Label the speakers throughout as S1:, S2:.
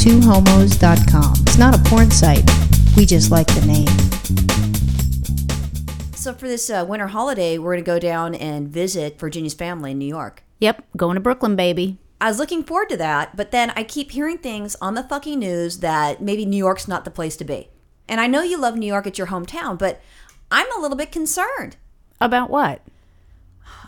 S1: twohomos.com. It's not a porn site. We just like the name.
S2: So for this uh, winter holiday, we're going to go down and visit Virginia's family in New York.
S3: Yep, going to Brooklyn, baby.
S2: I was looking forward to that, but then I keep hearing things on the fucking news that maybe New York's not the place to be. And I know you love New York, it's your hometown, but I'm a little bit concerned.
S3: About what?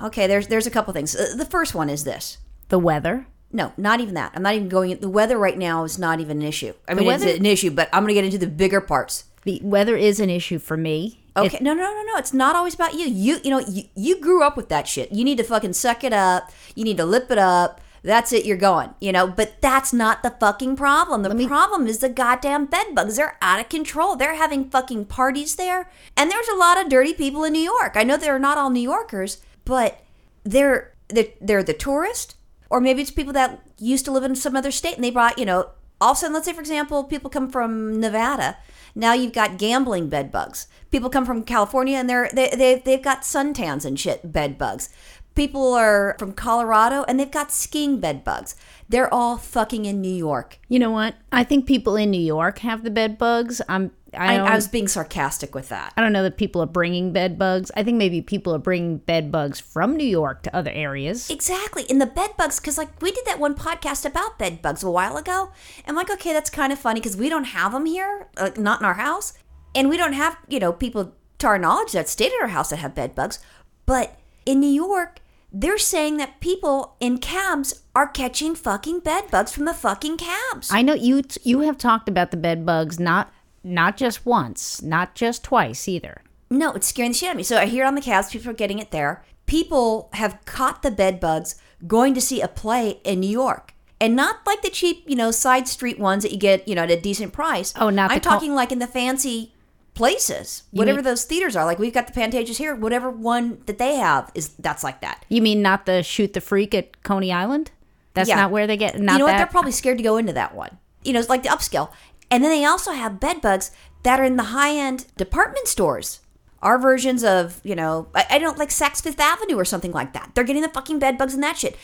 S2: Okay, there's there's a couple things. Uh, The first one is this.
S3: The weather.
S2: No, not even that. I'm not even going. The weather right now is not even an issue. I mean,
S3: weather-
S2: it's an issue, but I'm going to get into the bigger parts.
S3: The weather is an issue for me.
S2: Okay,
S3: It-
S2: no, no, no, no. It's not always about you. You, you know, you, you grew up with that shit. You need to fucking suck it up. You need to lip it up. That's it. You're going. You know, but that's not the fucking problem. The problem is the goddamn bed bugs. They're out of control. They're having fucking parties there, and there's a lot of dirty people in New York. I know they're not all New Yorkers, but they're they're, they're the tourist, or maybe it's people that used to live in some other state and they brought you know. All of a sudden, let's say for example, people come from Nevada. Now you've got gambling bed bugs. People come from California and they're they, they they've got suntans and shit bed bugs. People are from Colorado and they've got skiing bed bugs. They're all fucking in New York.
S3: You know what? I think people in New York have the bed bugs. I'm. I
S2: I, I was being sarcastic with that.
S3: I don't know that people are bringing bed bugs. I think maybe people are bringing bed bugs from New York to other areas.
S2: Exactly. In the bed bugs, because like we did that one podcast about bed bugs a while ago. And I'm like, okay, that's kind of funny because we don't have them here, like not in our house. And we don't have, you know, people to our knowledge that stayed at our house that have bed bugs. But in New York, they're saying that people in cabs are catching fucking bed bugs from the fucking cabs.
S3: I know you. T- you have talked about the bed bugs not not just once, not just twice either.
S2: No, it's scaring the shit out of me. So I hear on the cabs, people are getting it there. People have caught the bed bugs going to see a play in New York. And not like the cheap, you know, side street ones that you get, you know, at a decent price.
S3: Oh, not
S2: I'm
S3: the col-
S2: talking like in the fancy places.
S3: You
S2: whatever
S3: mean-
S2: those theaters are. Like we've got the Pantages here, whatever one that they have is that's like that.
S3: You mean not the shoot the freak at Coney Island? That's
S2: Yeah.
S3: not where they get. Not
S2: you know what? They're probably scared to go into that one. You know, it's like the upscale. And then they also have bed bugs that are in the high end department stores. Our versions of, you know, I, I don't like Saks Fifth Avenue or something like that. They're getting the fucking bed bugs and that shit.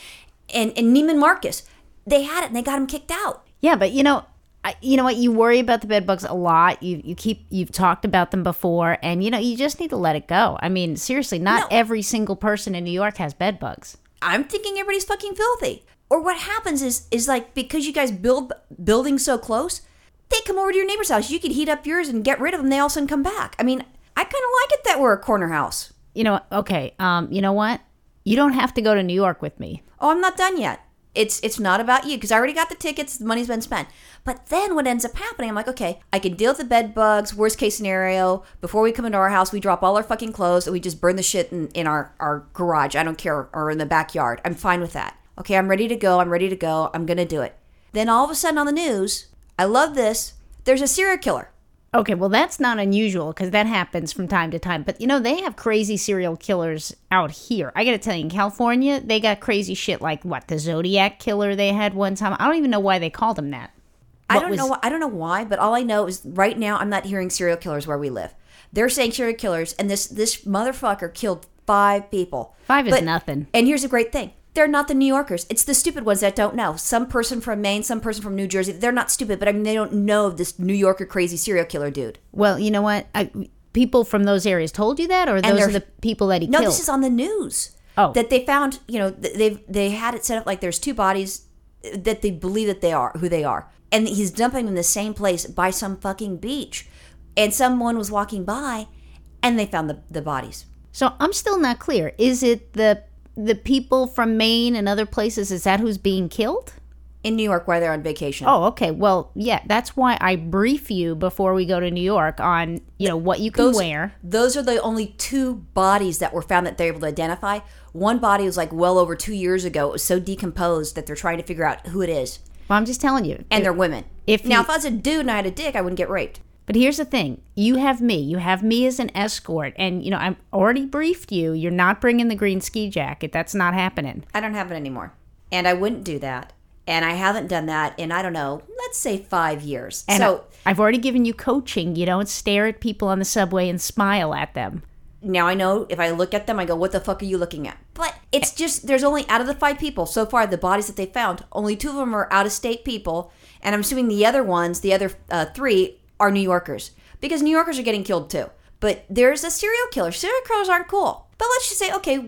S2: And and Neiman Marcus, they had it and they got them kicked out.
S3: Yeah, but you know, I, you know what? You worry about the bed bugs a lot. You you keep you've talked about them before, and you know you just need to let it go. I mean, seriously, not
S2: No.
S3: every single person in New York has bed bugs.
S2: I'm thinking everybody's fucking filthy. Or what happens is is like because you guys build buildings so close, they come over to your neighbor's house. You could heat up yours and get rid of them. They all of a sudden come back. I mean, I kind of like it that we're a corner house.
S3: You know, okay. Um, you know what? You don't have to go to New York with me.
S2: Oh, I'm not done yet. It's it's not about you because I already got the tickets. The money's been spent. But then what ends up happening? I'm like, okay, I can deal with the bed bugs. Worst case scenario, before we come into our house, we drop all our fucking clothes and we just burn the shit in, in our our garage. I don't care, or in the backyard. I'm fine with that. Okay, I'm ready to go. I'm ready to go. I'm gonna do it. Then all of a sudden on the news, I love this. There's a serial killer.
S3: Okay, well that's not unusual because that happens from time to time. But you know they have crazy serial killers out here. I got to tell you, in California, they got crazy shit like what the Zodiac killer they had one time. I don't even know why they called him that.
S2: I don't
S3: was-
S2: know. I don't know why, but all I know is right now I'm not hearing serial killers where we live. They're saying serial killers, and this this motherfucker killed five people.
S3: Five is
S2: But-
S3: nothing.
S2: And here's a great thing: they're not the New Yorkers. It's the stupid ones that don't know. Some person from Maine, some person from New Jersey. They're not stupid, but I mean they don't know of this New Yorker crazy serial killer dude.
S3: Well, you know what? I, people from those areas told you that, or those
S2: they're-
S3: the people that he
S2: No,
S3: killed?
S2: this is on the news.
S3: Oh.
S2: that they found. You know, th- they they had it set up like there's two bodies uh, that they believe that they are who they are, and he's dumping them in the same place by some fucking beach, and someone was walking by, and they found the the bodies.
S3: so I'm still not clear. Is it the the people from Maine and other places? Is that who's being killed?
S2: in New York while they're on vacation.
S3: Oh, okay. Well, yeah, that's why I brief you before we go to New York on you know what you can
S2: those,
S3: wear.
S2: Those are the only two bodies that were found that they're able to identify. One body was like well over two years ago. It was so decomposed that they're trying to figure out who it is,
S3: Well, I'm just telling you.
S2: and they're women.
S3: if
S2: now,
S3: you-
S2: if I was a dude and I had a dick, I wouldn't get raped.
S3: But here's the thing: you have me. You have me as an escort, and you know I'm already briefed you. You're not bringing the green ski jacket. That's not happening.
S2: I don't have it anymore, and I wouldn't do that. And I haven't done that in I don't know, let's say five years.
S3: And
S2: so
S3: I, I've already given you coaching. You don't stare at people on the subway and smile at them.
S2: now I know if I look at them, I go, what the fuck are you looking at? But it's just, there's only, out of the five people so far, the bodies that they found, only two of them are out of state people. And I'm assuming the other ones, the other uh, three, are New Yorkers. Because New Yorkers are getting killed too. But there's a serial killer. Serial killers aren't cool. But let's just say, okay,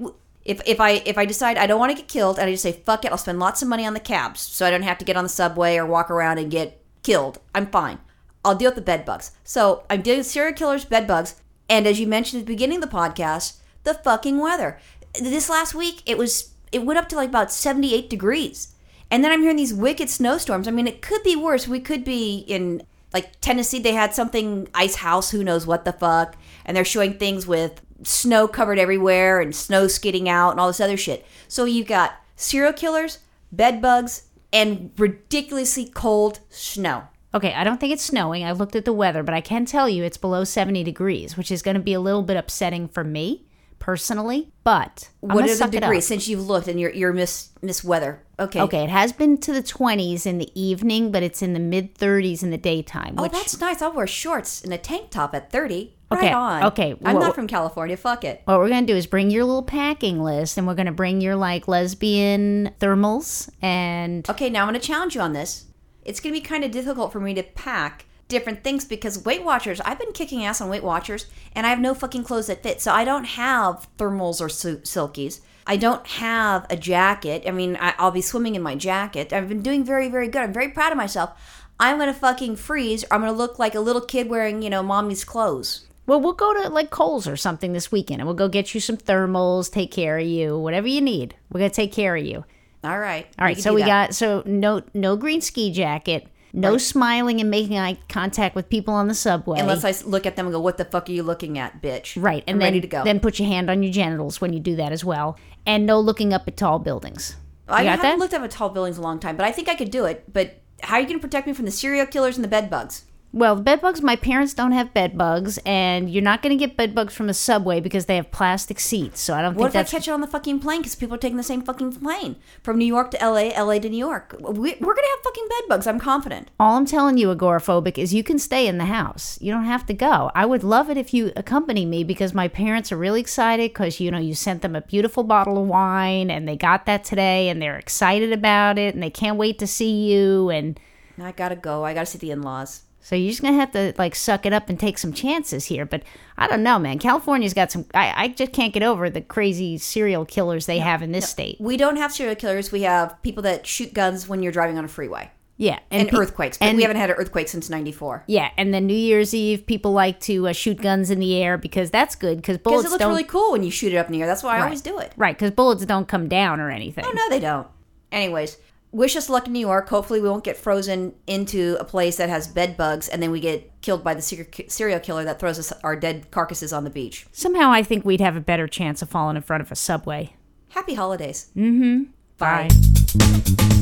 S2: if, if I if I decide I don't want to get killed and I just say fuck it, I'll spend lots of money on the cabs so I don't have to get on the subway or walk around and get killed. I'm fine. I'll deal with the bed bugs. So I'm dealing with serial killers, bed bugs, and as you mentioned at the beginning of the podcast, the fucking weather. This last week it was it went up to like about 78 degrees. And then I'm hearing these wicked snowstorms. I mean, it could be worse. We could be in like Tennessee, they had something ice house, who knows what the fuck, and they're showing things with snow covered everywhere and snow skidding out and all this other shit. So you've got serial killers, bed bugs, and ridiculously cold snow.
S3: Okay, I don't think it's snowing. I looked at the weather, but I can tell you it's below 70 degrees, which is going to be a little bit upsetting for me personally. But I'm
S2: what are the degrees since you've looked and you're you're miss miss weather? Okay.
S3: Okay, it has been to the 20s in the evening, but it's in the mid 30s in the daytime.
S2: Oh,
S3: which,
S2: that's nice. I'll wear shorts and a tank top at 30.
S3: Okay,
S2: Right on.
S3: okay,
S2: I'm
S3: well-
S2: not from California. Fuck it.
S3: what we're going to do is bring your little packing list, and we're going to bring your like lesbian thermals and
S2: Okay, now I'm going to challenge you on this. It's going to be kind of difficult for me to pack different things because Weight Watchers, I've been kicking ass on Weight Watchers and I have no fucking clothes that fit. So I don't have thermals or sil- silkies. I don't have a jacket. I mean, I, I'll be swimming in my jacket. I've been doing very, very good. I'm very proud of myself. I'm going to fucking freeze or I'm going to look like a little kid wearing, you know, mommy's clothes.
S3: Well, we'll go to like Kohl's or something this weekend and we'll go get you some thermals, take care of you, whatever you need. We're going to take care of you.
S2: All right.
S3: All right, so we
S2: that.
S3: got so no no green ski jacket, no smiling and making eye contact with people on the subway.
S2: Unless I look at them and go, what the fuck are you looking at, bitch?
S3: right, and
S2: I'm
S3: then
S2: ready to go.
S3: then put your hand on your genitals when you do that as well. And no looking up at tall buildings. You
S2: I
S3: got
S2: haven't
S3: that?
S2: looked up at tall buildings a long time, but I think I could do it. But how are you going to protect me from the serial killers and the bed bugs?
S3: Well, the bed bugs, my parents don't have bed bugs, and you're not going to get bed bugs from a subway because they have plastic seats. So I don't
S2: What
S3: think
S2: if
S3: that's
S2: I catch it on the fucking plane because people are taking the same fucking plane from New York to LA, LA to New York? We, we're going to have fucking bed bugs. I'm confident.
S3: All I'm telling you, agoraphobic, is you can stay in the house. You don't have to go. I would love it if you accompany me because my parents are really excited because you know you sent them a beautiful bottle of wine and they got that today and they're excited about it and they can't wait to see you and
S2: I got to go. I got to see the in laws.
S3: So you're just gonna have to like suck it up and take some chances here. But I don't know, man. California's got some. I, I just can't get over the crazy serial killers they have in this state.
S2: We don't have serial killers. We have people that shoot guns when you're driving on a freeway
S3: Yeah,
S2: and,
S3: pe-
S2: earthquakes. But
S3: and
S2: we haven't had an earthquake since 94.
S3: Yeah, and then New Year's Eve, people like to uh, shoot guns in the air because that's good because
S2: Because
S3: bullets
S2: it looks
S3: don't.
S2: really cool when you shoot it up in the air. That's why I
S3: Right.
S2: always do it.
S3: Right, because bullets don't come down or anything.
S2: Oh, no, they don't. Anyways, wish us luck in New York. Hopefully, we won't get frozen into a place that has bed bugs and then we get killed by the serial killer that throws us our dead carcasses on the beach.
S3: Somehow, I think we'd have a better chance of falling in front of a subway.
S2: Happy holidays. Mm hmm.
S3: Bye.
S2: Bye.